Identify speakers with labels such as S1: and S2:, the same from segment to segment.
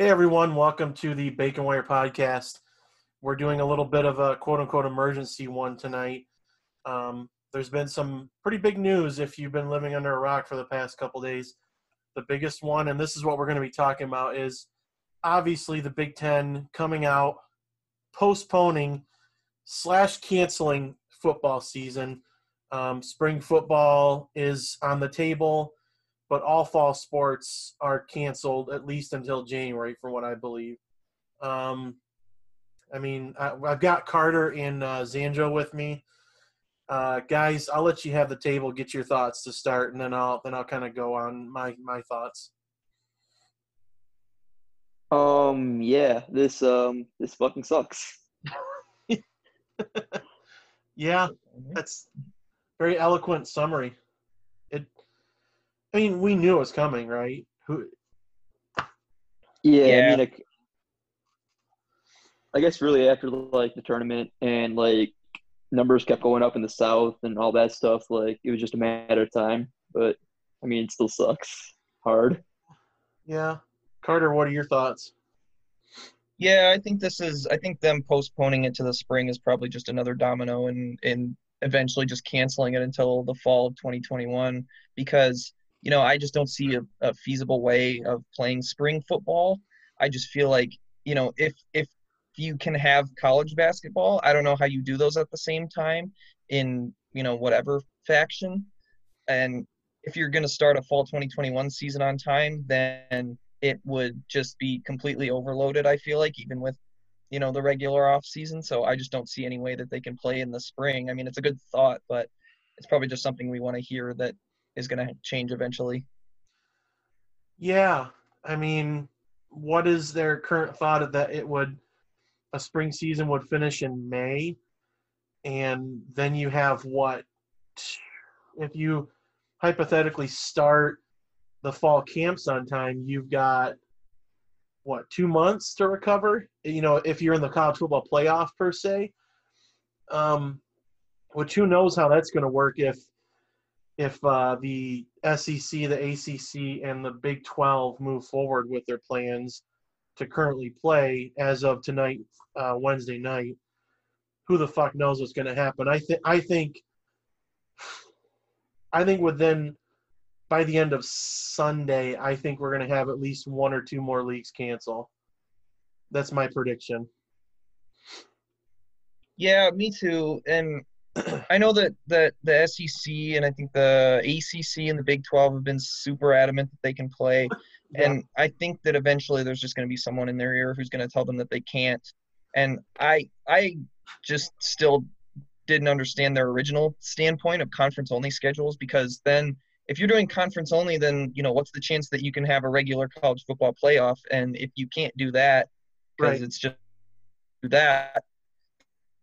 S1: Hey everyone, welcome to the Bacon Wire podcast. We're doing a little bit of a quote unquote emergency one tonight. Um, there's been some pretty big news if you've been living under a rock for the past couple days. The biggest one, and this is what we're going to be talking about, is obviously the Big Ten coming out, postponing slash canceling football season. Um, spring football is on the table but all fall sports are canceled at least until January, from what I believe. Um, I mean, I, have got Carter and uh, Zanjo with me. Uh, guys, I'll let you have the table, get your thoughts to start, and then I'll then I'll kind of go on my my thoughts.
S2: Um. Yeah. This um. This fucking sucks.
S1: yeah, that's very eloquent summary. I mean, we knew it was coming, right? Who?
S2: Yeah, yeah. I mean, like, I guess really after like the tournament and like numbers kept going up in the south and all that stuff, like it was just a matter of time. But I mean, it still sucks hard.
S1: Yeah, Carter, what are your thoughts?
S3: Yeah, I think this is. I think them postponing it to the spring is probably just another domino, and and eventually just canceling it until the fall of 2021 because you know, I just don't see a, a feasible way of playing spring football. I just feel like, you know, if if you can have college basketball, I don't know how you do those at the same time in, you know, whatever faction. And if you're going to start a fall 2021 season on time, then it would just be completely overloaded, I feel like, even with, you know, the regular off season. So I just don't see any way that they can play in the spring. I mean, it's a good thought, but it's probably just something we want to hear that is going to change eventually.
S1: Yeah, I mean, what is their current thought of that? It would a spring season would finish in May, and then you have what if you hypothetically start the fall camps on time? You've got what two months to recover? You know, if you're in the college football playoff per se. Um, which who knows how that's going to work if if uh, the SEC, the ACC, and the Big 12 move forward with their plans to currently play as of tonight, uh, Wednesday night, who the fuck knows what's going to happen? I think I think I think within by the end of Sunday, I think we're going to have at least one or two more leagues cancel. That's my prediction.
S3: Yeah, me too. And I know that, that the SEC and I think the ACC and the Big 12 have been super adamant that they can play. Yeah. And I think that eventually there's just going to be someone in their ear who's going to tell them that they can't. And I I just still didn't understand their original standpoint of conference only schedules because then if you're doing conference only then you know what's the chance that you can have a regular college football playoff and if you can't do that because right. it's just that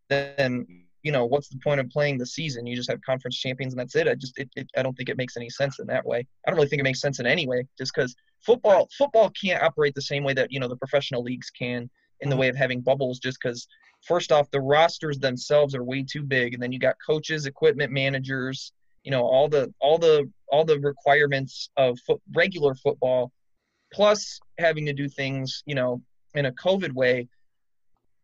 S3: then you know, what's the point of playing the season? You just have conference champions and that's it. I just, it, it, I don't think it makes any sense in that way. I don't really think it makes sense in any way, just because football, football can't operate the same way that you know the professional leagues can in the mm-hmm. way of having bubbles. Just because, first off, the rosters themselves are way too big, and then you got coaches, equipment managers, you know, all the all the all the requirements of foot, regular football, plus having to do things, you know, in a COVID way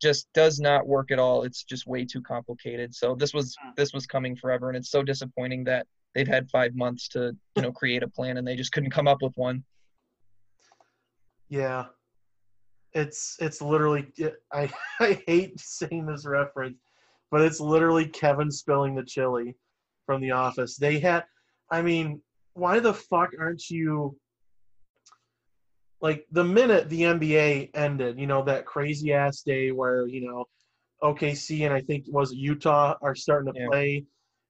S3: just does not work at all. It's just way too complicated. So this was hmm. this was coming forever, and it's so disappointing that they've had five months to you know create a plan and they just couldn't come up with one.
S1: Yeah, it's it's literally I I hate saying this reference, but it's literally Kevin spilling the chili from The Office. They had, I mean, why the fuck aren't you like the minute the NBA ended, you know, that crazy ass day where, you know, OKC and I think was Utah are starting to yeah. play,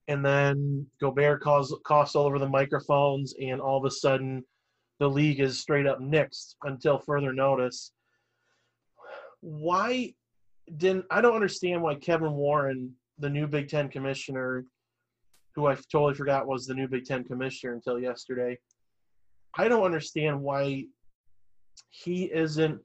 S1: and then Gobert calls coughs all over the microphones, and all of a sudden the league is straight up nixed until further notice. Why didn't I don't understand why Kevin Warren, the new Big Ten commissioner, who I totally forgot was the new Big Ten commissioner until yesterday. I don't understand why he isn't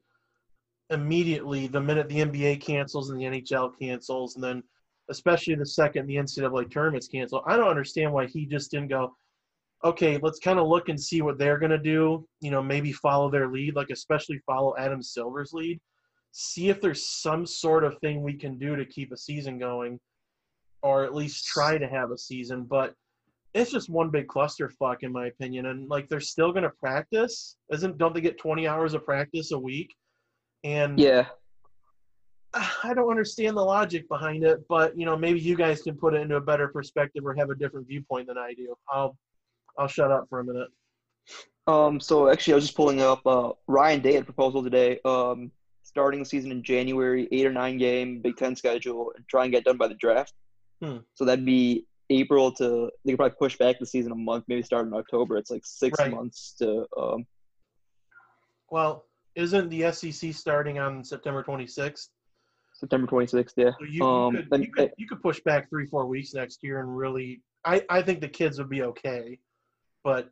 S1: immediately the minute the NBA cancels and the NHL cancels, and then especially the second the NCAA tournaments cancel. I don't understand why he just didn't go. okay, let's kind of look and see what they're going to do. You know, maybe follow their lead, like especially follow Adam Silver's lead. See if there's some sort of thing we can do to keep a season going, or at least try to have a season. But it's just one big clusterfuck, in my opinion. And like, they're still going to practice. Isn't? Don't they get 20 hours of practice a week? And
S2: Yeah.
S1: I don't understand the logic behind it, but you know, maybe you guys can put it into a better perspective or have a different viewpoint than I do. I'll I'll shut up for a minute.
S2: Um, so actually, I was just pulling up. Uh, Ryan Day had a proposal today. Um, starting the season in January, eight or nine game Big Ten schedule, and try and get done by the draft.
S1: Hmm.
S2: So that'd be April to. They could probably push back the season a month, maybe start in October. It's like six
S1: Right.
S2: months to. Um,
S1: Well, isn't the SEC starting on September 26th?
S2: September 26th, yeah.
S1: So you, you
S2: um,
S1: could,
S2: then-
S1: you could you could push back three four weeks next year and really. I I think the kids would be okay, but.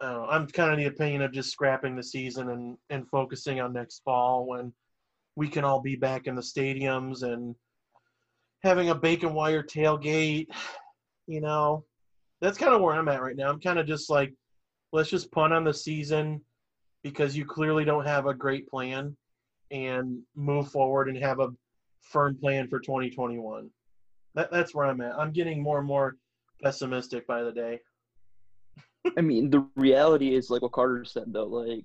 S1: I I'm kind of the opinion of just scrapping the season and, and focusing on next fall when we can all be back in the stadiums and having a bacon wire tailgate. You know, that's kind of where I'm at right now. I'm kind of just like, let's just punt on the season because you clearly don't have a great plan and move forward and have a firm plan for 2021. That, that's where I'm at. I'm getting more and more pessimistic by the day.
S2: I mean, the reality is like what Carter said though. Like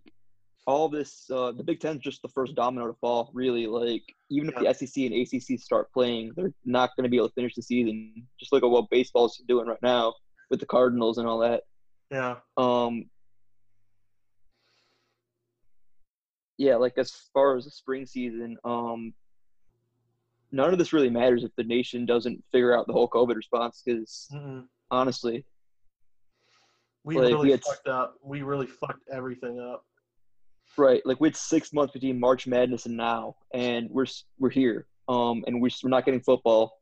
S2: all this, uh, the Big Ten's just the first domino to fall. Really, like even if the SEC and ACC start playing, they're not going to be able to finish the season. Just look at what baseball's doing right now with the Cardinals and all that.
S1: Yeah.
S2: Um, yeah, like as far as the spring season, um, none of this really matters if the nation doesn't figure out the whole COVID response. Because
S1: Mm-mm.
S2: honestly,
S1: We
S2: Like,
S1: really
S2: it's-
S1: fucked up. We really fucked everything up.
S2: Right, like we had six months between March Madness and now, and we're we're here, um, and we're we're not getting football,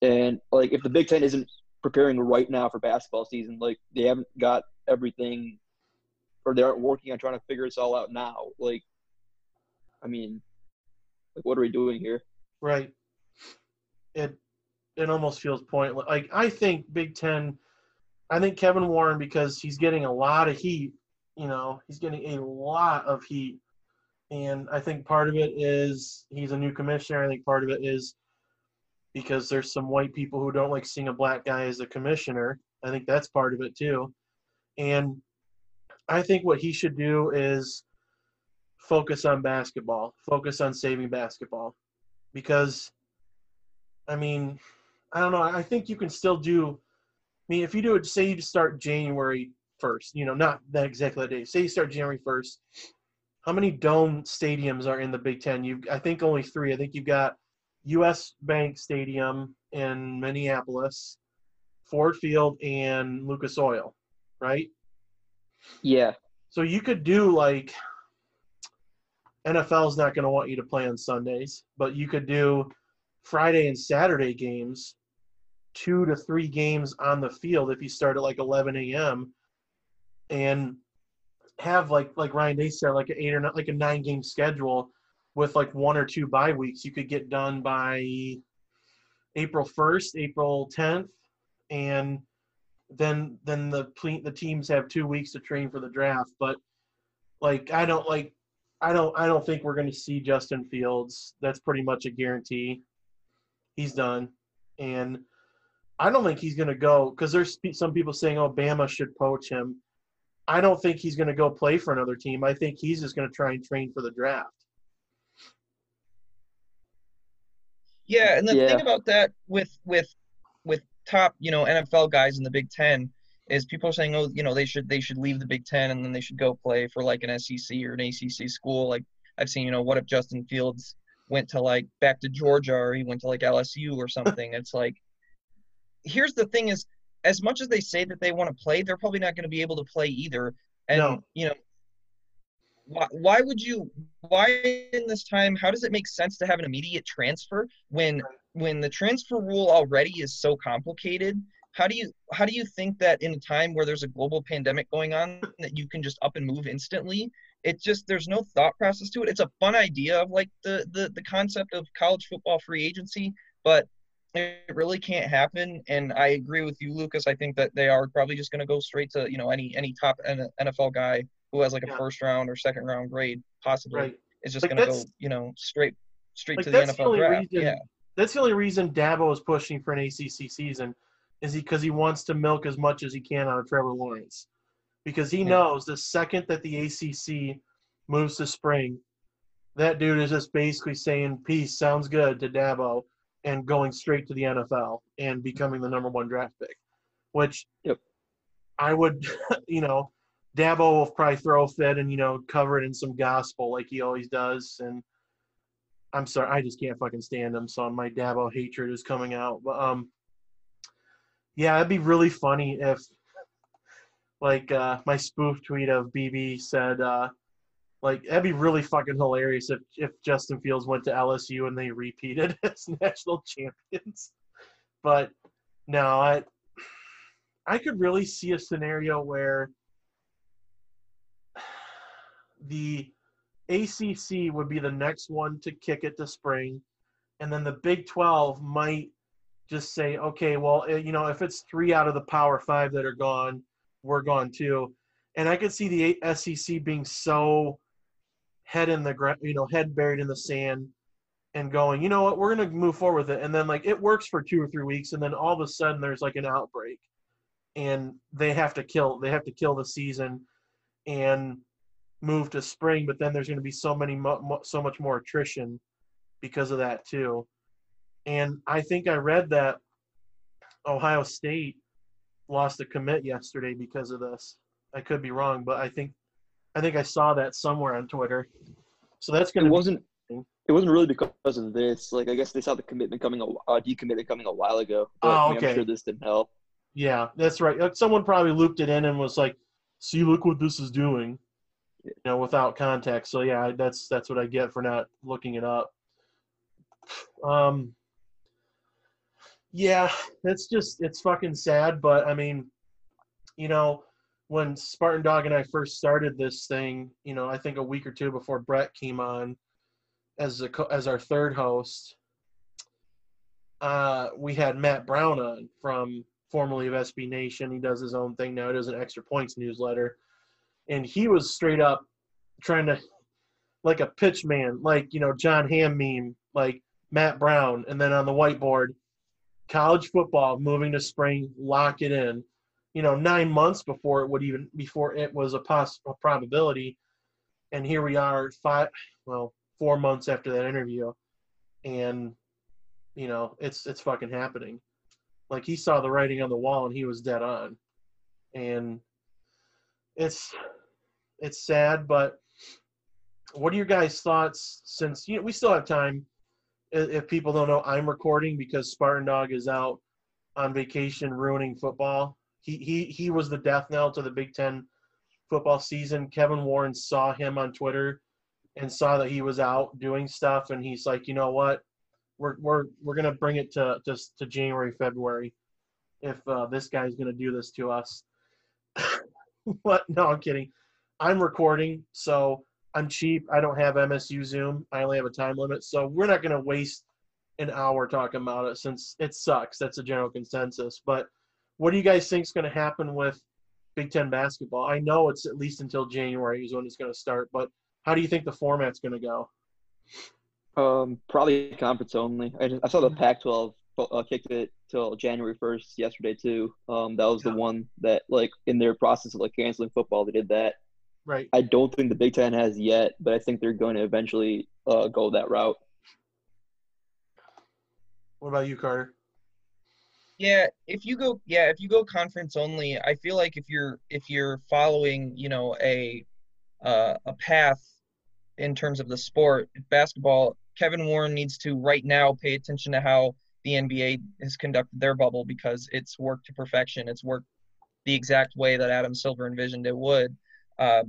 S2: and like if the Big Ten isn't preparing right now for basketball season, like they haven't got everything, or they aren't working on trying to figure this all out now. Like, I mean, like what are we doing here?
S1: Right. It it almost feels pointless. Like I think Big Ten, I think Kevin Warren because he's getting a lot of heat. You know, he's getting a lot of heat, and I think part of it is he's a new commissioner. I think part of it is because there's some white people who don't like seeing a black guy as a commissioner. I think that's part of it too, and I think what he should do is focus on basketball, focus on saving basketball because I mean, I don't know. I think you can still do. I mean, if you do it, say you start January first, you know, not that exactly that day. Say you start January first. How many dome stadiums are in the Big Ten? You, I think only three. I think you've got U.S. Bank Stadium in Minneapolis, Ford Field, and Lucas Oil, right?
S2: Yeah,
S1: So you could do like NFL's not going to want you to play on Sundays, but you could do Friday and Saturday games, two to three games on the field if you start at like 11 a.m. and have like like Ryan Day said like an eight or not like a nine game schedule with like one or two bye weeks. You could get done by April 1st, April 10th, and then then the the teams have two weeks to train for the draft. But like I don't like I don't I don't think we're going to see Justin Fields. That's pretty much a guarantee. He's done, and I don't think he's going to go because there's some people saying oh Bama should poach him. I don't think he's going to go play for another team. I think he's just going to try and train for the draft.
S3: Yeah, and the
S2: Yeah.
S3: thing about that with with with top, you know, NFL guys in the Big Ten is people are saying, oh, you know, they should they should leave the Big Ten and then they should go play for like an SEC or an ACC school. Like I've seen, you know, what if Justin Fields went to like back to Georgia or he went to like LSU or something? it's like, here's the thing: is as much as they say that they want to play, they're probably not going to be able to play either. And
S1: No.
S3: you know, why, why would you why in this time how does it make sense to have an immediate transfer when when the transfer rule already is so complicated how do you how do you think that in a time where there's a global pandemic going on that you can just up and move instantly it just there's no thought process to it it's a fun idea of like the the, the concept of college football free agency but it really can't happen. And I agree with you, Lucas. I think that they are probably just going to go straight to you know any any top NFL guy who has like a
S1: Yeah.
S3: first round or second round grade possibly
S1: Right.
S3: is just
S1: Like,
S3: going to go you know straight straight
S1: Like
S3: to the
S1: the
S3: NFL
S1: only
S3: draft.
S1: reason.
S3: Yeah,
S1: That's the only reason Dabo is pushing for an ACC season, is he because he wants to milk as much as he can out of Trevor Lawrence, because he
S3: Yeah.
S1: knows the second that the ACC moves to spring, that dude is just basically saying peace, sounds good to Dabo, and going straight to the NFL and becoming the number one draft pick, which
S2: Yep.
S1: I would, you know, Dabo will probably throw a fit and you know cover it in some gospel like he always does, and I'm sorry, I just can't fucking stand him. So my Dabo hatred is coming out. But um, yeah, it'd be really funny if, like, uh, my spoof tweet of BB said, uh, like, that'd be really fucking hilarious if if Justin Fields went to LSU and they repeated as national champions. But no, I I could really see a scenario where the ACC would be the next one to kick it to spring, and then the Big 12 might just say, okay, well, eh, you know, if it's three out of the Power Five that are gone, we're gone too. And I could see the SEC being so head in the ground, you know, head buried in the sand, and going, you know what, we're gonna move forward with it. And then like it works for two or three weeks, and then all of a sudden there's like an outbreak, and they have to kill, they have to kill the season, and move to spring, but then there's going to be so many mo- so much more attrition because of that too. And I think I read that Ohio State lost a commit yesterday because of this. I could be wrong, but I think I think I saw that somewhere on Twitter. So that's going
S2: It
S1: to be
S2: wasn't. It wasn't really because of this. Like I guess they saw the commitment coming, a uh, decommitment coming a while ago. But,
S1: Oh,
S2: I mean,
S1: okay.
S2: I'm sure this didn't help.
S1: yeah, that's right. Someone probably looped it in and was like, "See, look what this is doing," you know, without context. So yeah, that's that's what I get for not looking it up. Um, yeah, it's just it's fucking sad, but I mean, you know, when Spartan Dog and I first started this thing, you know, I think a week or two before Brett came on as a as our third host, uh, we had Matt Brown on from formerly of SB Nation. He does his own thing now. He does an extra points newsletter, and he was straight up trying to like a pitch man, like you know Jon Hamm meme, like Matt Brown, and then on the whiteboard, college football moving to spring, lock it in. You know, nine months before it would even before it was a poss a probability, and here we are five, well, four months after that interview, and you know it's it's fucking happening. Like he saw the writing on the wall and he was dead on, and it's it's sad, but what are your guys' thoughts? Since you know, we still have time, if people don't know, I'm recording because Spartan Dog is out on vacation, ruining football. He he he was the death knell to the Big Ten football season. Kevin Warren saw him on Twitter and saw that he was out doing stuff, and he's like, you know what, we're we're we're gonna bring it to just to January February if uh, this guy's gonna do this to us. what? No, I'm kidding. I'm recording, so I'm cheap. I don't have MSU Zoom. I only have a time limit, so we're not gonna waste an hour talking about it since it sucks. That's a general consensus. But what do you guys think is going to happen with Big Ten basketball? I know it's at least until January is when it's going to start, but how do you think the format's going to go?
S2: Um, probably conference only. I, just, I saw the Pac-12 uh, kicked it till January 1st yesterday too. Um, that was
S1: Yeah.
S2: the one that like in their process of like canceling football, they did that.
S1: Right.
S2: I don't think the Big Ten has yet, but I think they're going to eventually uh, go that route.
S1: What about you, Carter?
S3: Yeah, if you go yeah, if you go conference only, I feel like if you're if you're following, you know, a uh, a path in terms of the sport, basketball, Kevin Warren needs to right now pay attention to how the NBA has conducted their bubble because it's worked to perfection. It's worked the exact way that Adam Silver envisioned it would. Uh,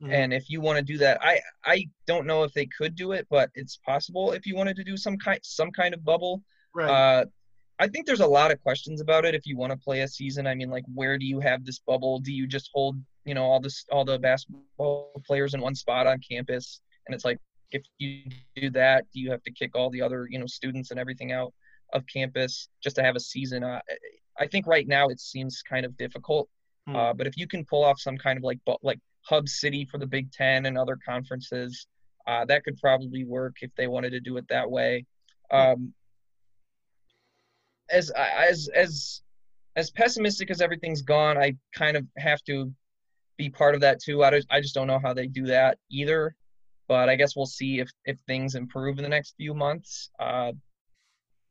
S1: Mhm.
S3: and if you want to do that, I I don't know if they could do it, but it's possible if you wanted to do some kind some kind of bubble.
S1: Right.
S3: Uh, I think there's a lot of questions about it. If you want to play a season, I mean, like, where do you have this bubble? Do you just hold, you know, all this, all the basketball players in one spot on campus? And it's like, if you do that, do you have to kick all the other, you know, students and everything out? of campus just to have a season. Uh, I think right now it seems kind of difficult.
S1: Hmm.
S3: Uh, but if you can pull off some kind of like like hub city for the Big Ten and other conferences, uh, that could probably work if they wanted to do it that way. Um, as as as as pessimistic as everything's gone, I kind of have to be part of that too. I just, I just don't know how they do that either. But I guess we'll see if if things improve in the next few months. Uh,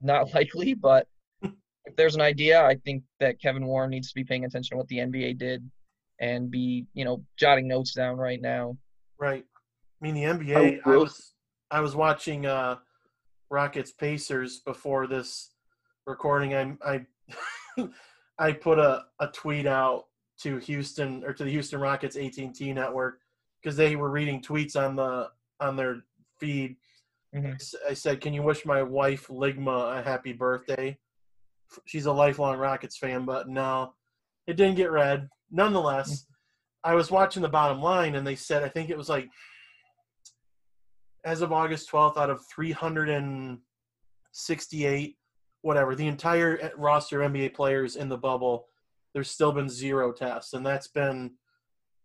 S3: not likely, but if there's an idea, I think that Kevin Warren needs to be paying attention to what the NBA did and be, you know, jotting notes down right now.
S1: Right. I mean, the NBA. I was I was watching uh, Rockets Pacers before this recording. I I I put a, a tweet out to Houston or to the Houston Rockets AT and T network because they were reading tweets on the on their feed.
S3: Mhm.
S1: I said, "Can you wish my wife Ligma a happy birthday?" She's a lifelong Rockets fan, but no, it didn't get read. Nonetheless, I was watching the bottom line, and they said I think it was like as of August 12th, out of 368, whatever, the entire eh, roster of NBA players in the bubble, there's still been zero tests, and that's been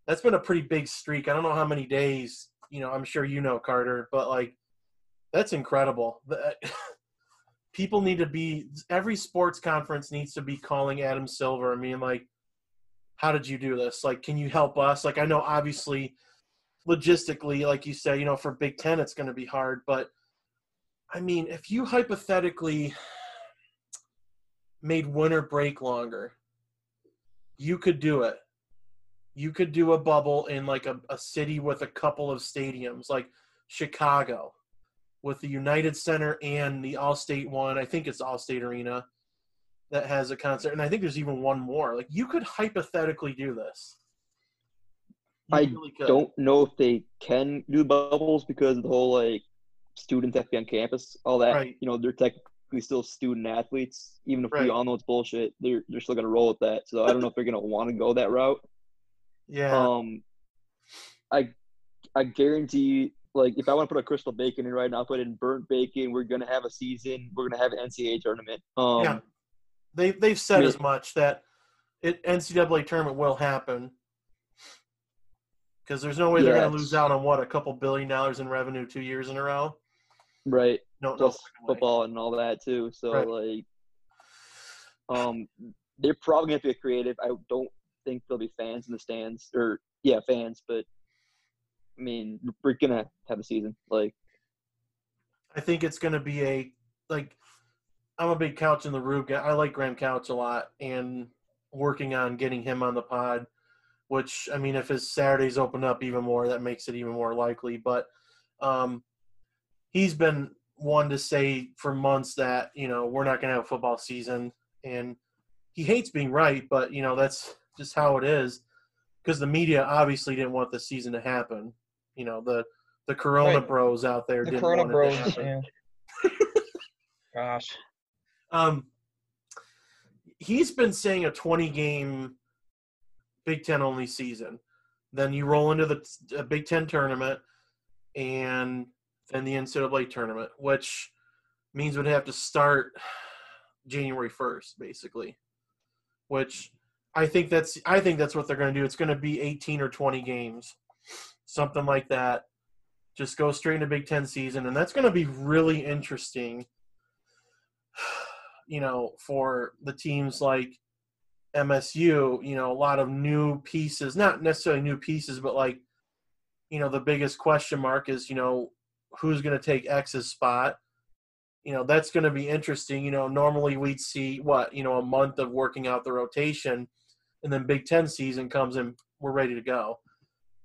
S1: that's been a pretty big streak. I don't know how many days. You know, I'm sure you know Carter, but like that's incredible. The- People need to be every sports conference needs to be calling Adam Silver. I mean, like, how did you do this? Like, can you help us? Like, I know obviously logistically, like you say, you know, for Big Ten, it's going to be hard. But I mean, if you hypothetically made winter break longer, you could do it. You could do a bubble in like a, a city with a couple of stadiums, like Chicago, with the United Center and the Allstate one. I think it's Allstate Arena that has a concert, and I think there's even one more. Like, you could hypothetically do this. You
S2: I
S1: really.
S2: Don't know if they can do bubbles because the whole like students have to be on campus, all that.
S1: Right.
S2: You know, they're still student athletes, even if
S1: Right.
S2: we all know it's bullshit. They're they're still gonna roll with that. So I don't know if they're gonna want to go that route.
S1: Yeah.
S2: Um, I I guarantee, like, if I want to put a crystal bacon in right now, put in burnt bacon. We're gonna have a season. We're gonna have an NCAA tournament. Um,
S1: Yeah. they they've said
S2: yeah.
S1: as much that it NCAA tournament will happen because there's no way they're going to lose out on what a couple billion dollars in revenue two years in a row.
S2: Right.
S1: No, no fucking way.
S2: football and all that too. So
S1: Right.
S2: like, um, they're probably gonna be creative. I don't think there'll be fans in the stands, or yeah, fans. But I mean, we're gonna have a season. Like,
S1: I think it's going to be a like. I'm a big Couch in the room guy. I like Graham Couch a lot, and working on getting him on the pod. Which I mean, if his Saturdays open up even more, that makes it even more likely. But um, he's been one to say for months that you know we're not going to have a football season, and he hates being right, but you know that's just how it is. Because the media obviously didn't want the season to happen. You know the the Corona
S3: Right.
S1: Bros out there
S3: The
S1: didn't
S3: Corona
S1: want
S3: Bros.
S1: it to happen.
S3: Yeah. Gosh.
S1: Um, he's been saying a 20 game Big Ten only season. Then you roll into the Big Ten tournament and then the NCAA tournament, which means we'd have to start January 1st, basically. Which I think that's I think that's what they're going to do. It's going to be 18 or 20 games, something like that. Just go straight into Big Ten season, and that's going to be really interesting you know, for the teams like MSU, you know, a lot of new pieces, not necessarily new pieces, but like, you know, the biggest question mark is, you know, who's going to take X's spot. You know, that's going to be interesting. You know, normally we'd see what, you know, a month of working out the rotation and then Big Ten season comes and we're ready to go.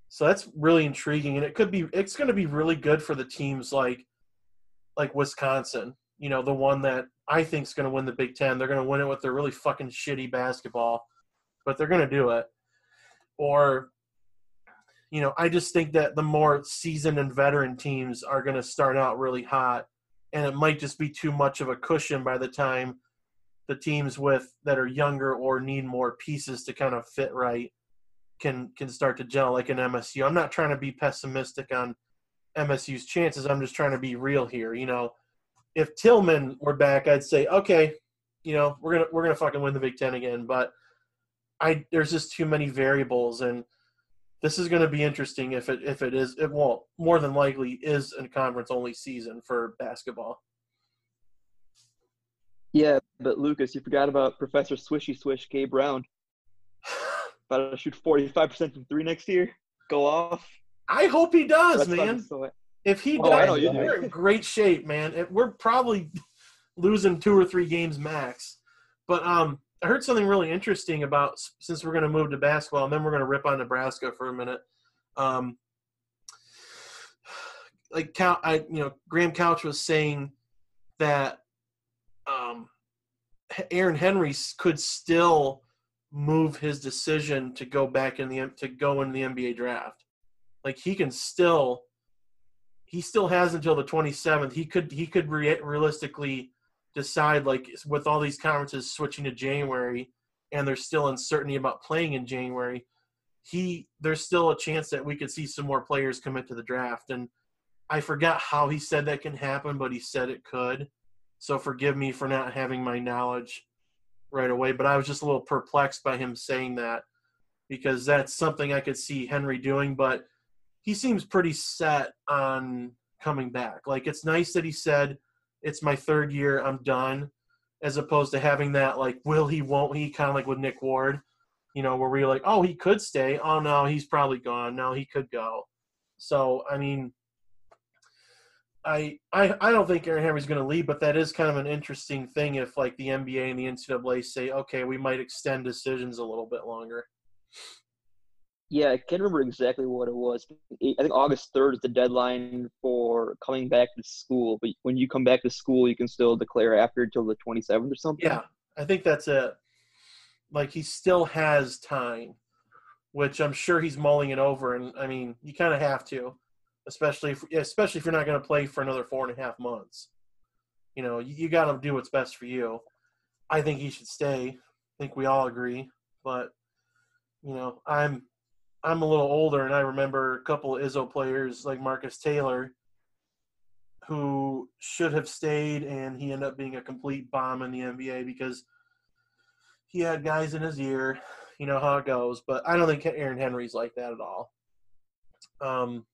S1: So that's really intriguing. And it could be, it's going to be really good for the teams like, like Wisconsin, you know, the one that I think is going to win the Big Ten. They're going to win it with their really fucking shitty basketball, but they're going to do it. Or, you know, I just think that the more seasoned and veteran teams are going to start out really hot, and it might just be too much of a cushion by the time the teams with that are younger or need more pieces to kind of fit right can can start to gel like an MSU. I'm not trying to be pessimistic on MSU's chances. I'm just trying to be real here. You know, if Tillman were back, I'd say okay, you know, we're gonna we're gonna fucking win the Big Ten again. But I there's just too many variables, and this is gonna be interesting if it if it is it won't more than likely is a conference only season for basketball.
S2: Yeah, but Lucas, you forgot about Professor Swishy Swish Gabe Brown. About to shoot forty five percent from three next year. Go off.
S1: I hope he does,
S2: That's
S1: man. If he
S2: Oh,
S1: does,
S2: do.
S1: we're in great shape, man. It- We're probably losing two or three games max. But um, I heard something really interesting about since we're going to move to basketball, and then we're going to rip on Nebraska for a minute. Um, like Cal, I you know Graham Couch was saying that um, Aaron Henry could still move his decision to go back in the to go in the NBA draft. Like he can still he still has until the 27th. He could he could re- realistically decide like with all these conferences switching to January and there's still uncertainty about playing in January. He there's still a chance that we could see some more players commit to the draft and I forgot how he said that can happen, but he said it could. So forgive me for not having my knowledge right away, but I was just a little perplexed by him saying that because that's something I could see Henry doing, but he seems pretty set on coming back. Like it's nice that he said it's my third year, I'm done, as opposed to having that like will he, won't he, kind of like with Nick Ward, you know, where we're like, oh, he could stay. Oh no, he's probably gone. No, he could go. So I mean, I I I don't think Aaron Henry's going to leave, but that is kind of an interesting thing if like the NBA and the NCAA say, okay, we might extend decisions a little bit longer.
S2: Yeah, I can't remember exactly what it was. I think August 3rd is the deadline for coming back to school. But when you come back to school, you can still declare after until the 27th or something.
S1: Yeah, I think that's it. Like he still has time, which I'm sure he's mulling it over, and I mean, you kind of have to, especially if, especially if you're not going to play for another four and a half months. You know, you, you got to do what's best for you. I think he should stay. I think we all agree, but you know, I'm I'm a little older, and I remember a couple of Izzo players like Marcus Taylor who should have stayed, and he ended up being a complete bomb in the NBA because he had guys in his ear. You know how it goes, but I don't think Aaron Henry's like that at all. Um,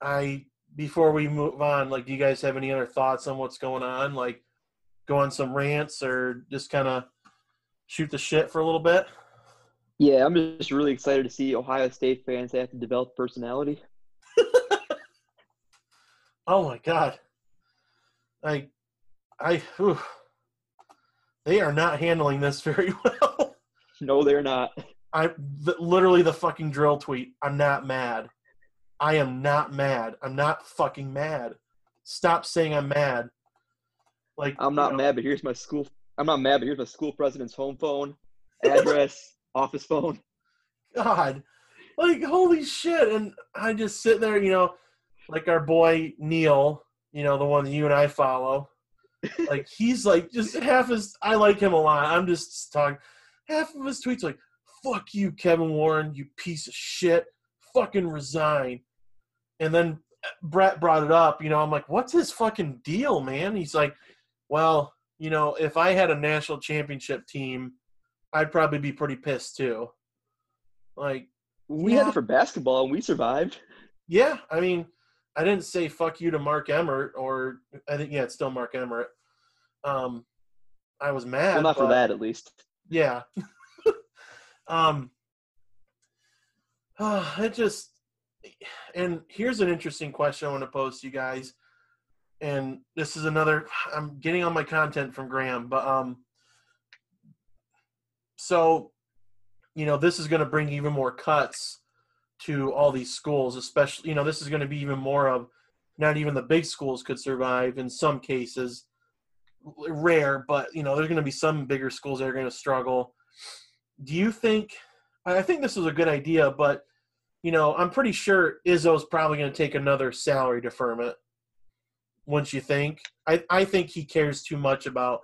S1: I before we move on, like, do you guys have any other thoughts on what's going on? Like, go on some rants or just kind of shoot the shit for a little bit?
S2: Yeah, I'm just really excited to see Ohio State fans have to develop personality.
S1: Oh my god. I I whew. they are not handling this very well.
S2: No, they're not.
S1: I th- literally the fucking drill tweet. I'm not mad. I am not mad. I'm not fucking mad. Stop saying I'm mad. Like
S2: I'm
S1: you
S2: not
S1: know,
S2: mad, but here's my school. I'm not mad, but here's my school president's home phone, address, office phone.
S1: God, like holy shit! And I just sit there, you know, like our boy Neil, you know, the one that you and I follow. Like he's like just half his. I like him a lot. I'm just talking. Half of his tweets like, "Fuck you, Kevin Warren, you piece of shit. Fucking resign." And then Brett brought it up. You know, I'm like, "What's his fucking deal, man?" He's like, "Well, you know, if I had a national championship team, I'd probably be pretty pissed too." Like,
S2: We
S1: Yeah.
S2: had it for basketball, and we survived.
S1: yeah, I mean, I didn't say fuck you to Mark Emmert, or I think yeah, it's still Mark Emmert. Um, I was mad.
S2: Well, not for that, at least.
S1: Yeah. um. it just, and here's an interesting question I want to pose to you guys, and this is another. I'm getting all my content from Graham, but um. So, you know, this is going to bring even more cuts to all these schools, especially, you know, this is going to be even more of not even the big schools could survive in some cases. Rare, but, you know, there's going to be some bigger schools that are going to struggle. Do you think, I think this is a good idea, but, you know, I'm pretty sure Izzo's probably going to take another salary deferment. Wouldn't you think? I, I think he cares too much about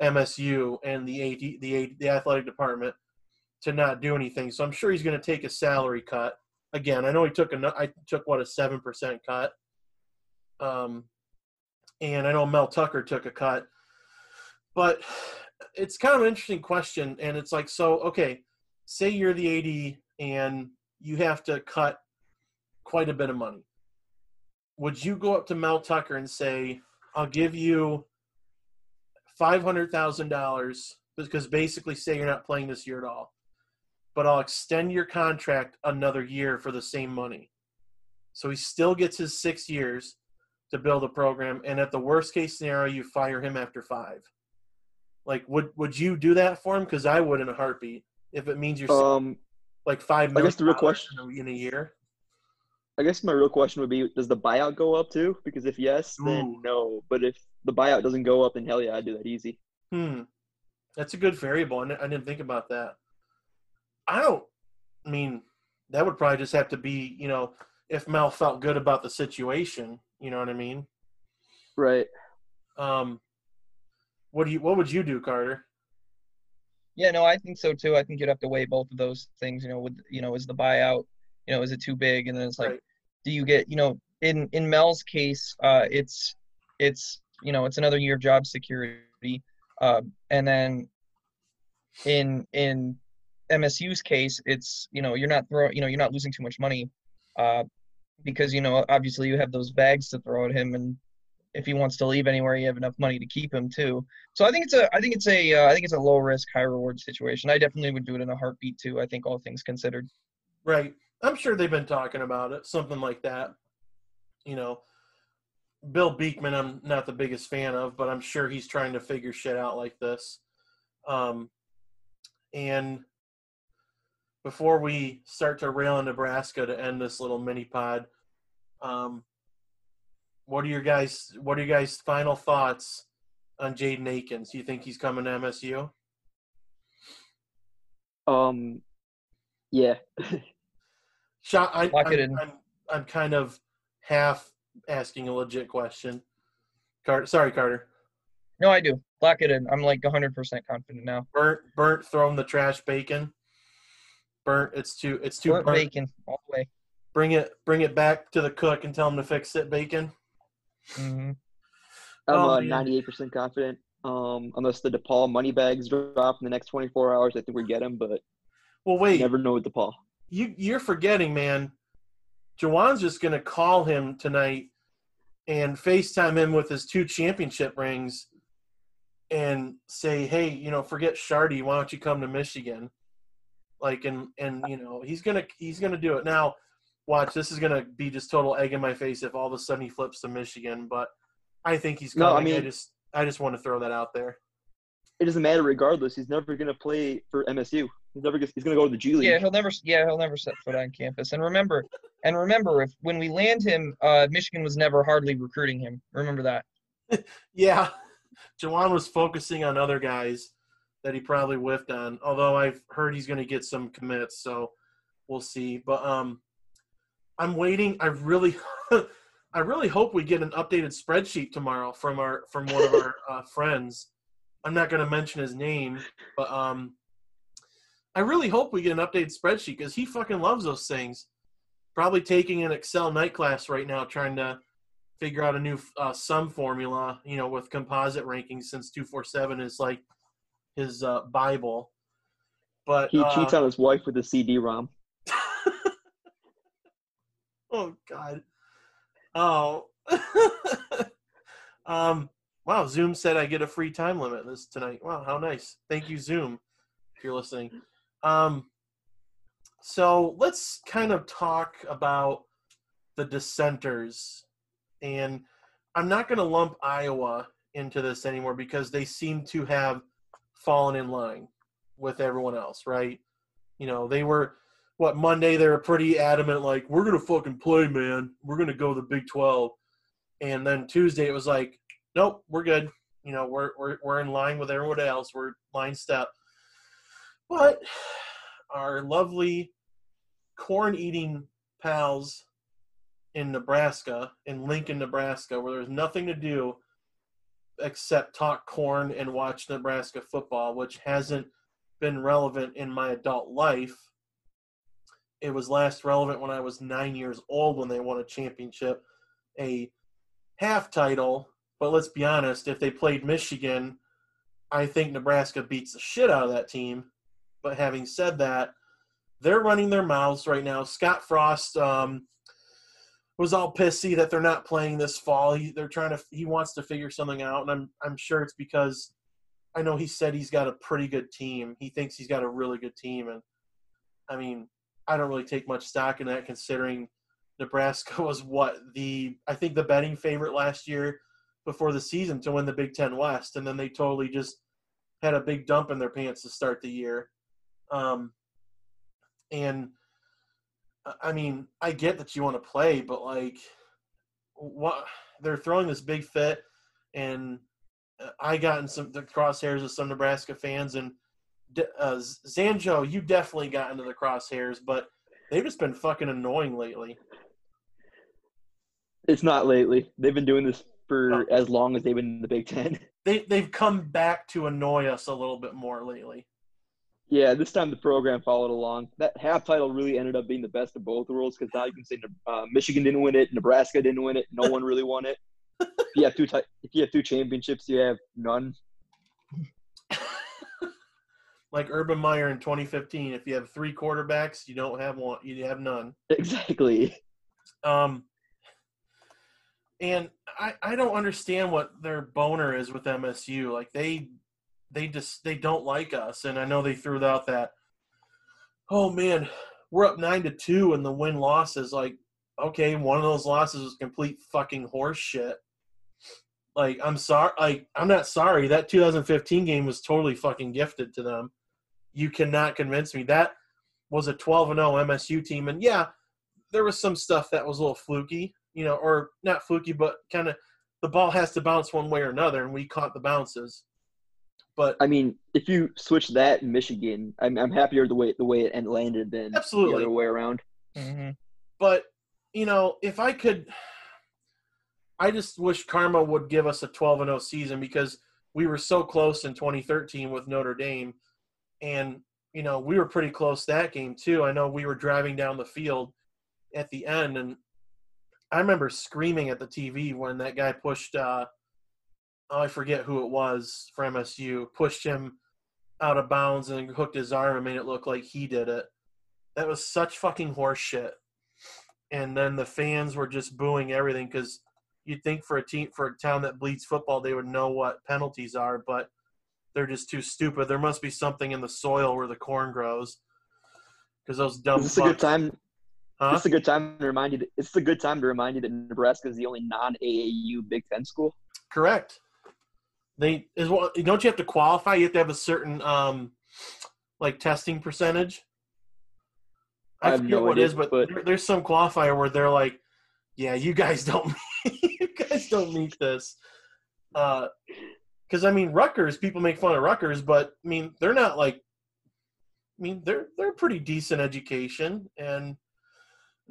S1: MSU and the AD, the AD, the athletic department to not do anything. So I'm sure he's going to take a salary cut. Again, I know he took a I took what a seven percent cut. Um, and I know Mel Tucker took a cut, but it's kind of an interesting question. And it's like, so okay, say you're the AD and you have to cut quite a bit of money. Would you go up to Mel Tucker and say, "I'll give you five hundred thousand dollars because basically say you're not playing this year at all, but I'll extend your contract another year for the same money." So he still gets his six years to build a program, and at the worst case scenario, you fire him after five. Like, would would you do that for him? Because I would in a heartbeat if it means you're
S2: Um,
S1: like five
S2: I
S1: million
S2: guess the real question-
S1: in a year.
S2: I guess my real question would be, does the buyout go up too? Because if yes, then
S1: Ooh.
S2: no. But if the buyout doesn't go up, then hell yeah, I'd do that easy.
S1: Hmm, that's a good variable. I didn't- I didn't think about that. I don't. I mean, that would probably just have to be, you know, if Mel felt good about the situation. You know what I mean?
S2: Right.
S1: Um, what do you? What would you do, Carter?
S3: Yeah, no, I think so too. I think you'd have to weigh both of those things. You know, with you know, is the buyout, you know, is it too big? And then it's like,
S1: Right.
S3: do you get, you know, in in Mel's case, uh, it's it's you know, it's another year of job security, uh, and then in in MSU's case, it's you know, you're not throwing, you know, you're not losing too much money, uh, because you know, obviously you have those bags to throw at him, and if he wants to leave anywhere, you have enough money to keep him too. So I think it's a I think it's a uh, I think it's a low risk high reward situation. I definitely would do it in a heartbeat too. I think all things considered.
S1: Right. I'm sure they've been talking about it, something like that. You know, Bill Beekman, I'm not the biggest fan of, but I'm sure he's trying to figure shit out like this. Um, and before we start to rail in Nebraska to end this little mini pod, um, what are your guys? What are your guys' final thoughts on Jaden Akins? Do you think he's coming to MSU?
S2: Um, yeah.
S1: Shot. I,
S3: Lock
S1: I'm,
S3: it in.
S1: I'm, I'm kind of half asking a legit question. Carter, sorry, Carter.
S3: No, I do. Lock it in. I'm like 100% confident now.
S1: Burnt, burnt, throwing the trash bacon. Burnt. It's too. It's too
S3: Burnt
S1: burnt.
S3: bacon all the way.
S1: Bring it. Bring it back to the cook and tell him to fix it. Bacon.
S3: hmm
S2: I'm
S1: Oh,
S2: uh, 98% confident. Um, unless the DePaul money bags drop in the next 24 hours, I think we get him. But
S1: Well,
S2: you
S1: wait.
S2: never know with DePaul.
S1: You you're forgetting, man. Juwan's just gonna call him tonight and FaceTime him with his two championship rings and say, Hey, you know, forget Shardy, why don't you come to Michigan? Like and and you know, he's gonna he's gonna do it. Now, watch, this is gonna be just total egg in my face if all of a sudden he flips to Michigan, but I think he's
S2: No,
S1: coming.
S2: I
S1: I,
S2: mean- I
S1: just I just want to throw that out there.
S2: It doesn't matter regardless. He's never going to play for MSU. He's never. Gonna, he's going to go to the G League.
S3: Yeah, he'll never. Yeah, he'll never set foot on campus. And remember, and remember, if when we land him, uh, Michigan was never hardly recruiting him. Remember that.
S1: Yeah, Juwan was focusing on other guys that he probably whiffed on. Although I've heard he's going to get some commits, so we'll see. But um, I'm waiting. I really, I really hope we get an updated spreadsheet tomorrow from our from one of our uh, friends. I'm not going to mention his name, but um, I really hope we get an updated spreadsheet because he fucking loves those things. Probably taking an Excel night class right now, trying to figure out a new uh, sum formula, you know, with composite rankings since 247 is like his uh, Bible. But
S2: He
S1: uh,
S2: cheats on his wife with a CD-ROM.
S1: oh God. Oh. um. Wow. Zoom said I get a free time limit this tonight. Wow. How nice. Thank you, Zoom, if you're listening. Um. So let's kind of talk about the dissenters, and I'm not going to lump Iowa into this anymore because they seem to have fallen in line with everyone else, right? You know, they were what Monday they were pretty adamant, like we're gonna fucking play, man. We're gonna go the Big Twelve, and then Tuesday it was like, nope, we're good. You know, we're we're we're in line with everyone else. We're line step. But our lovely corn eating pals in Nebraska, in Lincoln, Nebraska, where there's nothing to do except talk corn and watch Nebraska football, which hasn't been relevant in my adult life. It was last relevant when I was nine years old when they won a championship, a half title, But let's be honest, if they played Michigan, I think Nebraska beats the shit out of that team. But having said that, they're running their mouths right now. Scott Frost um, was all pissy that they're not playing this fall. He, they're trying to. He wants to figure something out, and I'm I'm sure it's because I know he said he's got a pretty good team. He thinks he's got a really good team, and I mean, I don't really take much stock in that considering Nebraska was what the I think the betting favorite last year before the season to win the Big Ten West, and then they totally just had a big dump in their pants to start the year. Um, and I mean, I get that you want to play, but like, what they're throwing this big fit, and uh, I got in some the crosshairs of some Nebraska fans, and uh, Zanjo, you definitely got into the crosshairs, but they've just been fucking annoying lately.
S2: It's not lately. They've been doing this for as long as they've been in the Big Ten.
S1: They they've come back to annoy us a little bit more lately.
S2: Yeah, this time the program followed along. That half title really ended up being the best of both worlds because now you can say uh, Michigan didn't win it, Nebraska didn't win it, no one really won it. if you have two t- if you have two championships, you have none.
S1: like Urban Meyer in 2015, if you have three quarterbacks, you don't have one, you have none.
S2: Exactly.
S1: Um, and I I don't understand what their boner is with MSU. Like they they just they don't like us. And I know they threw out that, oh man, we're up nine to two, and the win loss is like, okay, one of those losses was complete fucking horse shit. Like I'm sorry, like I'm not sorry. That 2015 game was totally fucking gifted to them. You cannot convince me that was a 12 and 0 MSU team, and yeah, there was some stuff that was a little fluky, you know, or not fluky, but kind of the ball has to bounce one way or another, and we caught the bounces. But
S2: I mean, if you switch that Michigan, I'm I'm happier the way the way it landed than absolutely the other way around.
S1: Mm-hmm. But you know, if I could, I just wish Karma would give us a 12 and 0 season because we were so close in 2013 with Notre Dame, and you know we were pretty close that game too. I know we were driving down the field at the end, and I remember screaming at the TV when that guy pushed. Uh, oh, I forget who it was for MSU, pushed him out of bounds and hooked his arm and made it look like he did it. That was such fucking horseshit. And then the fans were just booing everything because you'd think for a team for a town that bleeds football they would know what penalties are, but they're just too stupid. There must be something in the soil where the corn grows. Because those dumb.
S2: Is this a good time? Huh? It's a good time to remind you. That, it's a good time to remind you that Nebraska is the only non-AAU Big Ten school.
S1: Correct. They is well, don't you have to qualify? You have to have a certain um like testing percentage. I, I forget no what idea, it is, but, but... There, there's some qualifier where they're like, "Yeah, you guys don't, you guys don't meet this." Because uh, I mean, Rutgers, people make fun of Rutgers, but I mean, they're not like, I mean, they're they're pretty decent education, and,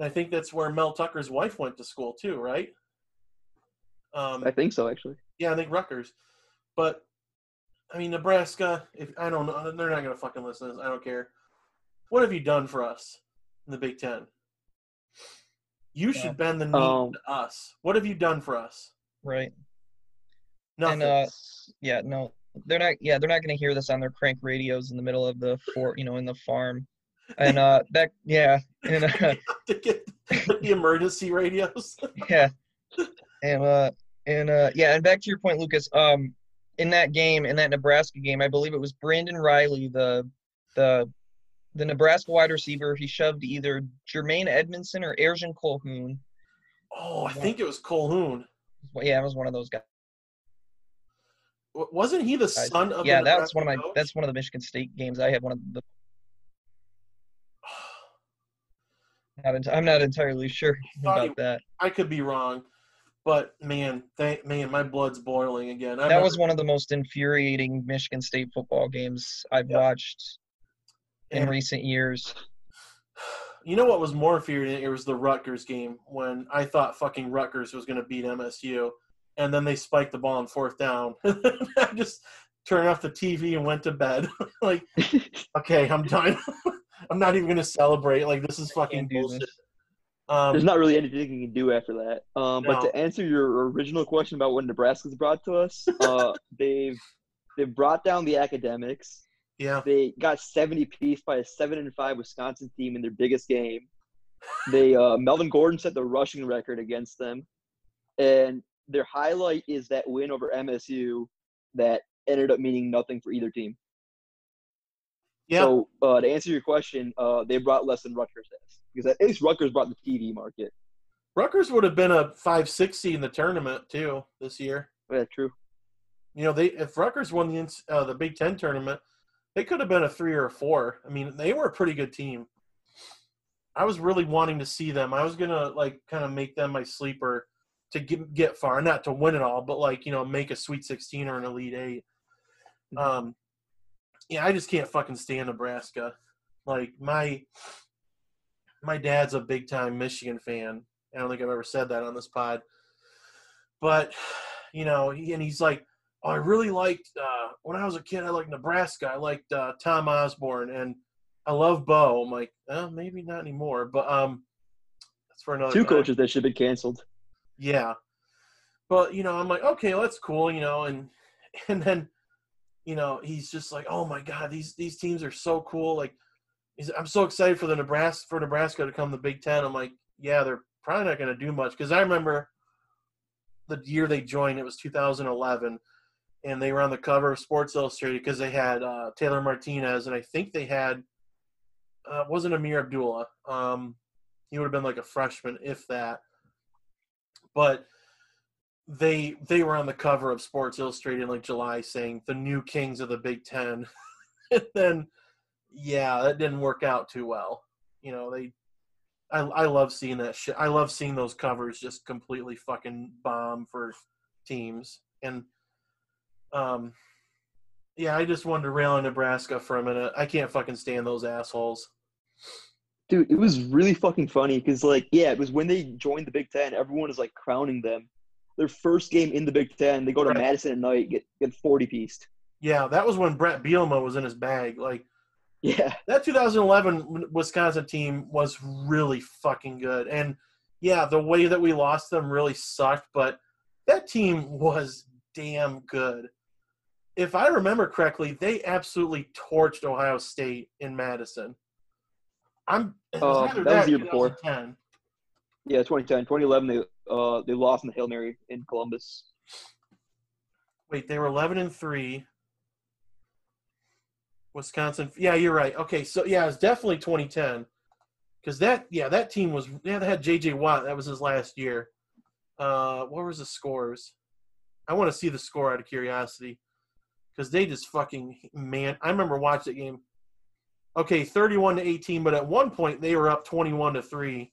S1: and I think that's where Mel Tucker's wife went to school too, right?
S2: Um, I think so, actually.
S1: Yeah, I think Rutgers. But I mean, Nebraska. If I don't know, they're not going to fucking listen to this. I don't care. What have you done for us in the Big Ten? You should bend the knee um, to us. What have you done for us?
S3: Right.
S1: Nothing.
S3: And, uh, yeah, no, they're not. Yeah, they're not going to hear this on their crank radios in the middle of the fort, you know, in the farm. And uh, that, yeah, and uh,
S1: to get the emergency radios.
S3: yeah, and uh, and uh, yeah, and back to your point, Lucas. Um, in that game, in that Nebraska game, I believe it was Brandon Reilly, the the the Nebraska wide receiver. He shoved either Jermaine Edmondson or Arjen Colquhoun.
S1: Oh, I think it was Colquhoun.
S3: Yeah, it was one of those guys.
S1: Wasn't he the son of?
S3: Yeah, that's one of my. Coach? That's one of the Michigan State games. I had one of the. Not, I'm not entirely sure about he, that.
S1: I could be wrong. But man, thank man, my blood's boiling again.
S3: I that remember, was one of the most infuriating Michigan State football games I've watched in and, recent years.
S1: You know what was more infuriating? It was the Rutgers game when I thought fucking Rutgers was going to beat MSU, and then they spiked the ball on fourth down. I just turned off the TV and went to bed. like, okay, I'm done. I'm not even going to celebrate. Like, this is fucking bullshit. This. Um,
S2: There's not really anything you can do after that. Um, But to answer your original question about what Nebraska's brought to us, uh, they've they've brought down the academics.
S1: yeah,
S2: They got 70 piece by a seven and five Wisconsin team in their biggest game. They uh, Melvin Gordon set the rushing record against them, and their highlight is that win over MSU that ended up meaning nothing for either team.
S1: Yeah.
S2: So uh, to answer your question, uh, they brought less than Rutgers has because at least Rutgers brought the TV market.
S1: Rutgers would have been a five six seed in the tournament too this year.
S2: Yeah, true.
S1: You know, they if Rutgers won the uh, the Big Ten tournament, they could have been a three or a four. I mean, they were a pretty good team. I was really wanting to see them. I was gonna like kind of make them my sleeper to get get far, not to win it all, but like you know make a Sweet Sixteen or an Elite 8 Um, yeah, I just can't fucking stand Nebraska. Like my my dad's a big time Michigan fan. I don't think I've ever said that on this pod, but you know, he, and he's like, oh, I really liked uh, when I was a kid. I liked Nebraska. I liked uh, Tom Osborne, and I love Bo. I'm like, oh, maybe not anymore, but um, that's for another
S2: Two
S1: time.
S2: coaches that should have been canceled.
S1: Yeah. But, you know, I'm like, okay, well, that's cool, you know, and and then, you know, he's just like, oh my God, these these teams are so cool. Like I'm so excited for the Nebraska for Nebraska to come to the Big Ten. I'm like, yeah, they're probably not gonna do much. Because I remember the year they joined, it was 2011, and they were on the cover of Sports Illustrated because they had uh, Taylor Martinez, and I think they had uh, wasn't Ameer Abdullah. Um, he would have been like a freshman, if that. But they they were on the cover of Sports Illustrated in like July, saying the new kings of the Big Ten. and then, yeah, that didn't work out too well. You know, they. I, I love seeing that shit. I love seeing those covers just completely fucking bomb for teams. And um yeah, I just wanted to rail on Nebraska for a minute. I can't fucking stand those assholes.
S2: Dude, it was really fucking funny because, like, yeah, it was when they joined the Big Ten, everyone is like crowning them. Their first game in the Big Ten, they go to
S1: Right.
S2: Madison at night, get get forty pieced.
S1: Yeah, that was when Bret Bielema was in his bag. Like
S2: Yeah,
S1: that 2011 Wisconsin team was really fucking good. And yeah, the way that we lost them really sucked, but that team was damn good. If I remember correctly, they absolutely torched Ohio State in Madison. I'm
S2: Uh, that was the year before.
S1: 2010.
S2: yeah, 2010, 2011, they uh they lost in the Hail Mary in Columbus.
S1: Wait, they were 11 and 3. Wisconsin. Yeah, you're right. Okay, so yeah, it's definitely 2010. Cuz that yeah, that team was yeah, they had JJ Watt. That was his last year. Uh what was the scores? I want to see the score out of curiosity cuz they just fucking man, I remember watching that game. Okay, 31 to 18, but at one point they were up 21 to 3.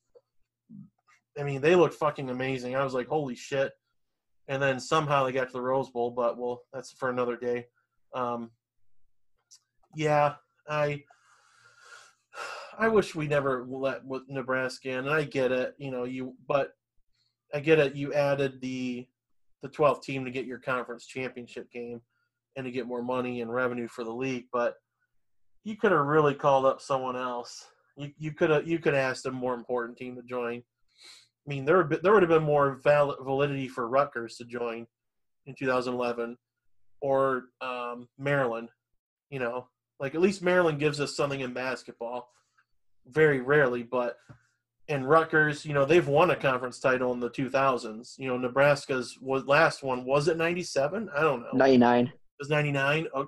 S1: I mean, they looked fucking amazing. I was like, "Holy shit." and then somehow they got to the Rose Bowl, but well, that's for another day. Um, yeah, I I wish we never let Nebraska in, and I get it, you know, you but I get it. You added the the 12th team to get your conference championship game and to get more money and revenue for the league, but you could have really called up someone else. You you could have you could have asked a more important team to join. I mean, there would there would have been more val- validity for Rutgers to join in 2011, or um, Maryland. You know, like at least Maryland gives us something in basketball. Very rarely, but and Rutgers, you know, they've won a conference title in the 2000s. You know, Nebraska's was last one was it 97? I don't know.
S2: 99.
S1: It was 99. Oh,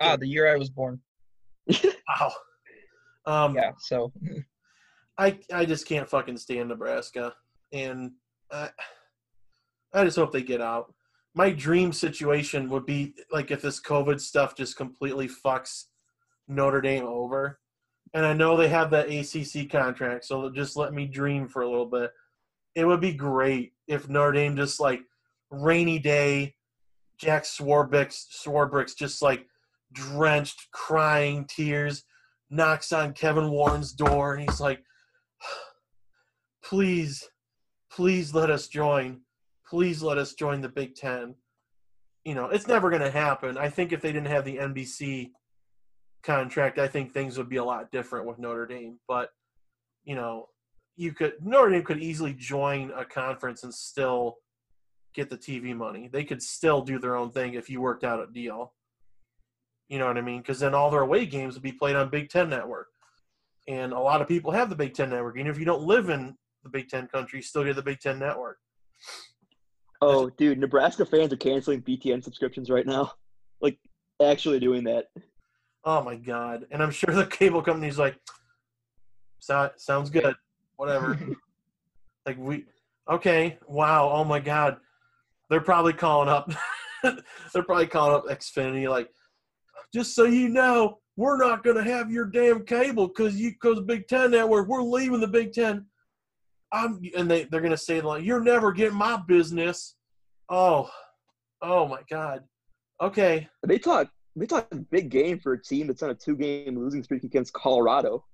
S3: Ah, the year I was born.
S1: wow. Um,
S3: Yeah. So
S1: I I just can't fucking stand Nebraska, and I I just hope they get out. My dream situation would be like if this COVID stuff just completely fucks Notre Dame over, and I know they have that ACC contract, so just let me dream for a little bit. It would be great if Notre Dame just like rainy day, Jack Swarbrick's Swarbrick's just like drenched, crying, tears, knocks on Kevin Warren's door, and he's like, "Please, please let us join. Please let us join the Big Ten. You know, it's never going to happen. I think if they didn't have the NBC contract, I think things would be a lot different with Notre Dame. But you know, you could Notre Dame could easily join a conference and still get the TV money. They could still do their own thing if you worked out a deal. You know what I mean? Because then all their away games would be played on Big Ten Network, and a lot of people have the Big Ten Network. Even if you don't live in the Big Ten country, still get the Big Ten Network.
S2: Oh, dude, Nebraska fans are canceling BTN subscriptions right now. Like, actually doing that.
S1: Oh my god! And I'm sure the cable company's like, "So- "Sounds good, whatever." like we, okay, wow, oh my god, they're probably calling up. they're probably calling up Xfinity like, just so you know, we're not gonna have your damn cable because you because Big Ten Network, we're leaving the Big Ten. I'm and they they're gonna say like, you're never getting my business. Oh, oh my god. Okay,
S2: They talk. They talk big game for a team that's on a two-game losing streak against Colorado.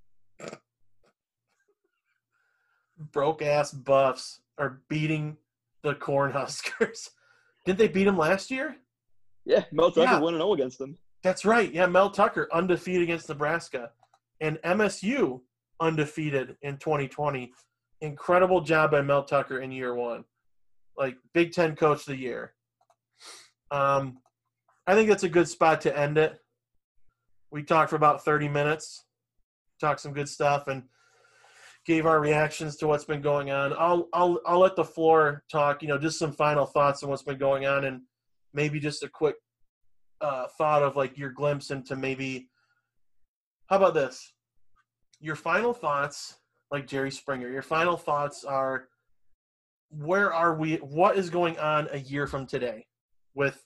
S1: broke ass buffs are beating the Cornhuskers. Didn't they beat them last year?
S2: Yeah, Mel Tucker
S1: Yeah.
S2: and zero against them.
S1: That's right. Yeah, Mel Tucker undefeated against Nebraska, and MSU undefeated in 2020. Incredible job by Mel Tucker in year one, like Big Ten Coach of the Year. Um, I think that's a good spot to end it. We talked for about 30 minutes, talked some good stuff, and gave our reactions to what's been going on. I'll I'll I'll let the floor talk. You know, just some final thoughts on what's been going on, and maybe just a quick uh, thought of like your glimpse into maybe. How about this? Your final thoughts, like Jerry Springer. Your final thoughts are, where are we? What is going on a year from today, with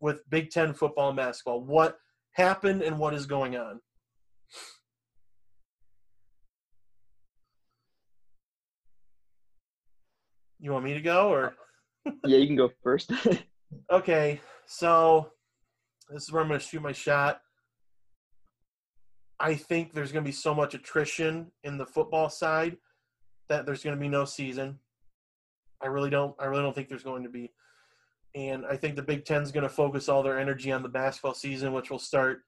S1: with Big Ten football and basketball? What happened and what is going on? You want me to go or?
S2: Yeah, you can go first.
S1: Okay, so this is where I'm going to shoot my shot. I think there's going to be so much attrition in the football side that there's going to be no season. I really don't. I really don't think there's going to be, and I think the Big Ten's going to focus all their energy on the basketball season, which will start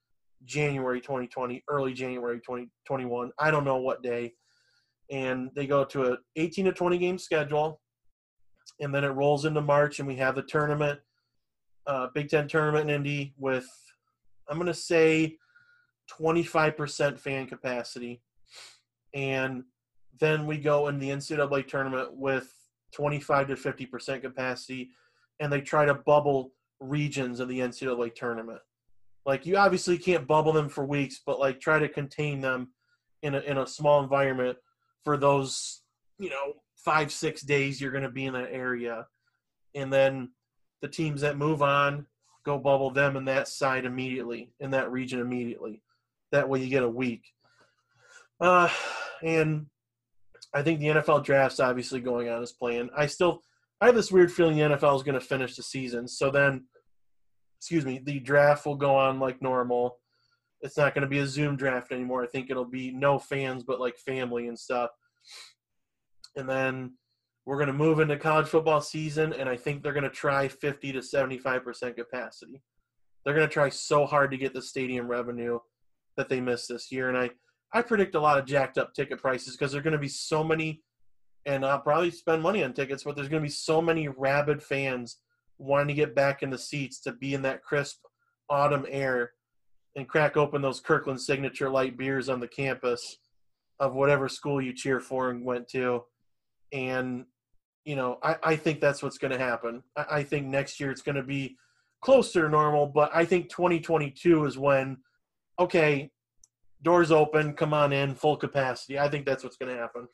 S1: January 2020, early January 2021. I don't know what day, and they go to a 18 to 20 game schedule, and then it rolls into March, and we have the tournament uh, Big Ten tournament in Indy with, I'm going to say, 25% fan capacity. And then we go in the NCAA tournament with 25 to 50% capacity, and they try to bubble regions of the NCAA tournament. Like, you obviously can't bubble them for weeks, but like try to contain them in a, in a small environment for those, you know, five, six days you're going to be in that area. And then the teams that move on go bubble them in that side immediately in that region immediately that way you get a week. Uh, and i think the nfl draft's obviously going on as planned. I still i have this weird feeling the nfl is going to finish the season. So then excuse me the draft will go on like normal. It's not going to be a zoom draft anymore. I think it'll be no fans but like family and stuff. And then we're going to move into college football season, and I think they're going to try 50 to 75% capacity. They're going to try so hard to get the stadium revenue that they missed this year. And I, I predict a lot of jacked up ticket prices because there are going to be so many, and I'll probably spend money on tickets, but there's going to be so many rabid fans wanting to get back in the seats to be in that crisp autumn air and crack open those Kirkland signature light beers on the campus of whatever school you cheer for and went to. And you know, I, I think that's what's going to happen. I, I think next year it's going to be closer to normal, but I think 2022 is when, okay, doors open, come on in, full capacity. I think that's what's going to happen.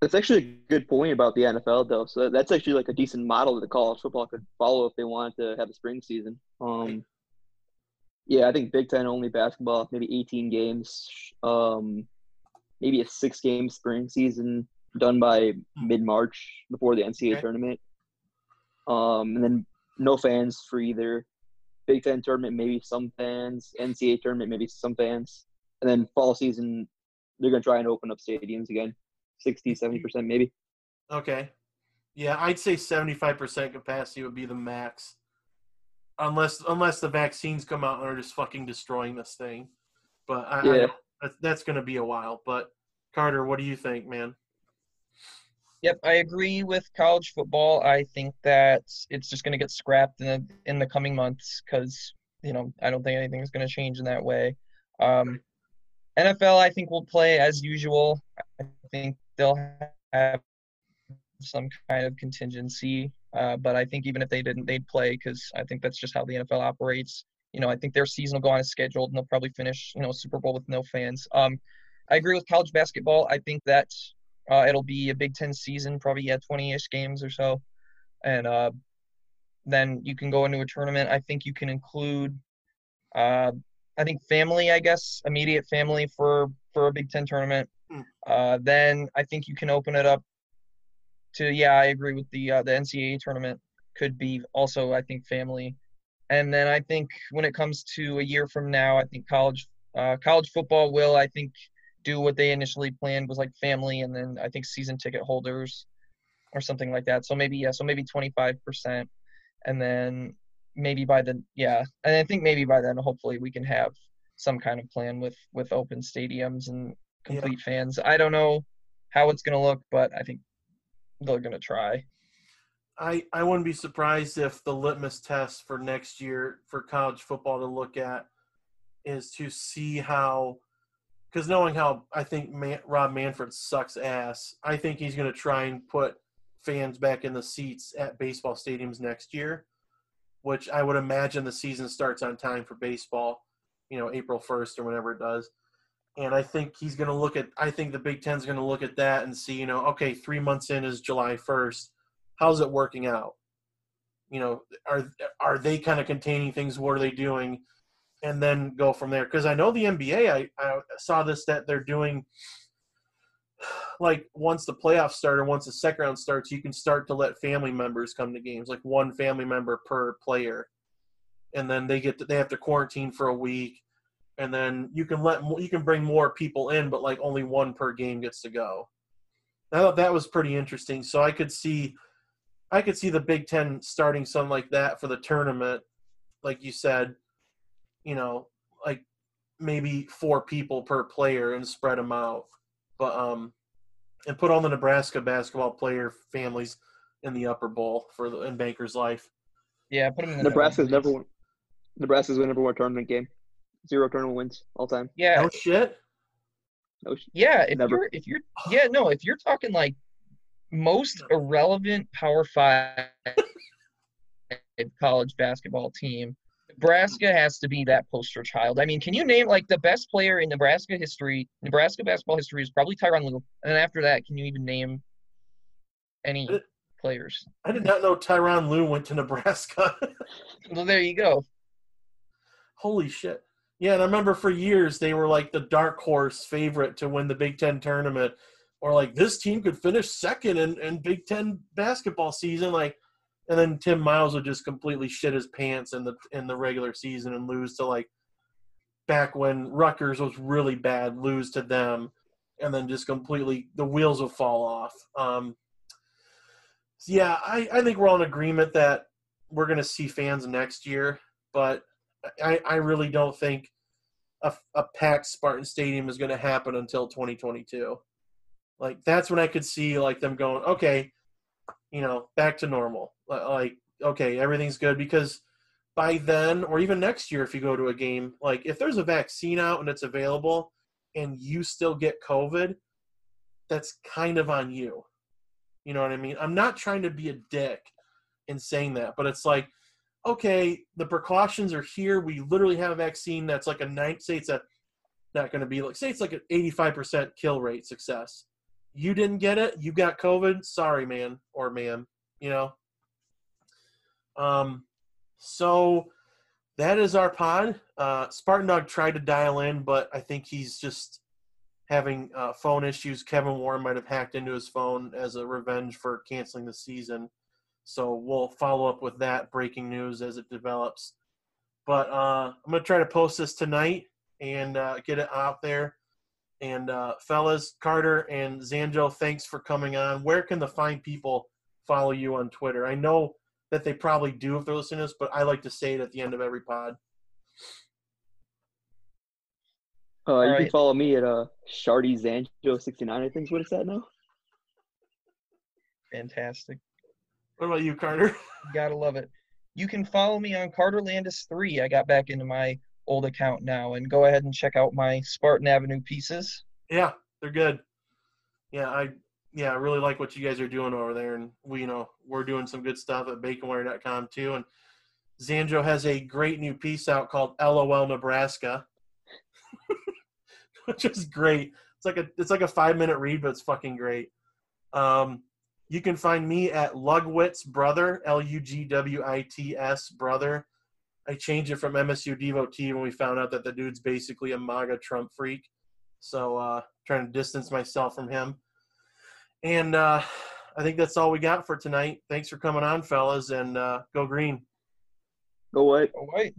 S2: That's actually a good point about the NFL, though. So that's actually like a decent model that the college football could follow if they wanted to have a spring season. Um, yeah, I think Big Ten only basketball, maybe 18 games, um, maybe a six game spring season done by mid March before the NCAA
S1: Okay.
S2: tournament. Um, and then no fans for either. Big Ten tournament, maybe some fans. NCAA tournament, maybe some fans. And then fall season, they're going to try and open up stadiums again 60, 70% maybe.
S1: Okay. Yeah, I'd say 75% capacity would be the max. Unless unless the vaccines come out and are just fucking destroying this thing. But I, I
S2: Yeah.
S1: that's, that's going to be a while. But Carter, what do you think, man?
S3: Yep, I agree with college football. I think that it's just going to get scrapped in the in the coming months because you know I don't think anything is going to change in that way. Um, NFL, I think will play as usual. I think they'll have some kind of contingency, uh, but I think even if they didn't, they'd play because I think that's just how the NFL operates. You know, I think their season will go on as scheduled, and they'll probably finish you know Super Bowl with no fans. Um, I agree with college basketball. I think that uh, it'll be a Big Ten season, probably yeah, 20-ish games or so, and uh, then you can go into a tournament. I think you can include, uh, I think family, I guess, immediate family for for a Big Ten tournament. Uh, then I think you can open it up to yeah, I agree with the uh, the NCAA tournament could be also I think family, and then I think when it comes to a year from now, I think college uh, college football will I think do what they initially planned was like family and then I think season ticket holders or something like that. So maybe yeah, so maybe 25% and then maybe by the yeah, and I think maybe by then hopefully we can have some kind of plan with with open stadiums and complete yeah. fans. I don't know how it's going to look, but I think they're going to try.
S1: I, I wouldn't be surprised if the litmus test for next year for college football to look at is to see how because knowing how I think Man, Rob Manfred sucks ass, I think he's going to try and put fans back in the seats at baseball stadiums next year, which I would imagine the season starts on time for baseball, you know, April 1st or whenever it does. And I think he's going to look at, I think the Big Ten's going to look at that and see, you know, okay, three months in is July 1st. How's it working out? You know, are are they kind of containing things? What are they doing? And then go from there. Because I know the NBA, I, I saw this that they're doing like once the playoffs start or once the second round starts, you can start to let family members come to games, like one family member per player, and then they get to, they have to quarantine for a week, and then you can let you can bring more people in, but like only one per game gets to go. I thought that was pretty interesting. So I could see, I could see the Big Ten starting something like that for the tournament, like you said, you know, like maybe four people per player and spread them out. But um, and put all the Nebraska basketball player families in the upper bowl for the in Bankers Life.
S3: Yeah, put them in
S2: the Nebraska's never won. Nebraska's never won a tournament game. Zero tournament wins all time.
S3: Yeah.
S1: No shit.
S2: No shit.
S3: Yeah, if never. you're if you're yeah no if you're talking like most irrelevant Power Five college basketball team, Nebraska has to be that poster child. I mean, can you name like the best player in Nebraska history? Nebraska basketball history is probably Tyronn Lue, and then after that, can you even name any I players?
S1: I did not know Tyronn Lue went to Nebraska.
S3: well, there you go.
S1: Holy shit! Yeah, and I remember for years they were like the dark horse favorite to win the Big Ten tournament, or like this team could finish second in, in Big Ten basketball season. Like and then Tim Miles would just completely shit his pants in the in the regular season and lose to like back when Rutgers was really bad, lose to them, and then just completely the wheels will fall off. Um, so yeah, I, I think we're all in agreement that we're going to see fans next year, but I, I really don't think a, a packed Spartan Stadium is going to happen until 2022. Like that's when I could see like them going, okay, you know, back to normal. Like, okay, everything's good because by then, or even next year, if you go to a game, like if there's a vaccine out and it's available and you still get COVID, that's kind of on you. You know what I mean? I'm not trying to be a dick in saying that, but it's like, okay, the precautions are here. We literally have a vaccine that's like a nine, say it's a, not going to be like, say it's like an 85% kill rate success you didn't get it, you got COVID, sorry, man or ma'am, you know. Um, so that is our pod. Uh, Spartan Dog tried to dial in, but I think he's just having uh, phone issues. Kevin Warren might have hacked into his phone as a revenge for canceling the season. So we'll follow up with that breaking news as it develops. But uh, I'm going to try to post this tonight and uh, get it out there. And uh, fellas, Carter and Zanjo, thanks for coming on. Where can the fine people follow you on Twitter? I know that they probably do if they're listening to this, but I like to say it at the end of every pod.
S2: Uh, you can follow me at uh Sharty Zanjo sixty nine. I think is what it's at now.
S3: Fantastic.
S1: What about you, Carter?
S3: Gotta love it. You can follow me on Carter Landis three. I got back into my old account now, and go ahead and check out my Spartan Avenue pieces.
S1: Yeah, they're good. Yeah, I yeah, I really like what you guys are doing over there, and we you know we're doing some good stuff at baconware.com too. And Zanjo has a great new piece out called "LOL Nebraska," which is great. It's like a it's like a five minute read, but it's fucking great. Um, you can find me at Lugwitz Brother, L U G W I T S Brother. I changed it from MSU devotee when we found out that the dude's basically a MAGA Trump freak. So uh, trying to distance myself from him. And uh, I think that's all we got for tonight. Thanks for coming on, fellas, and uh, go green.
S2: Go what?
S3: Go wait.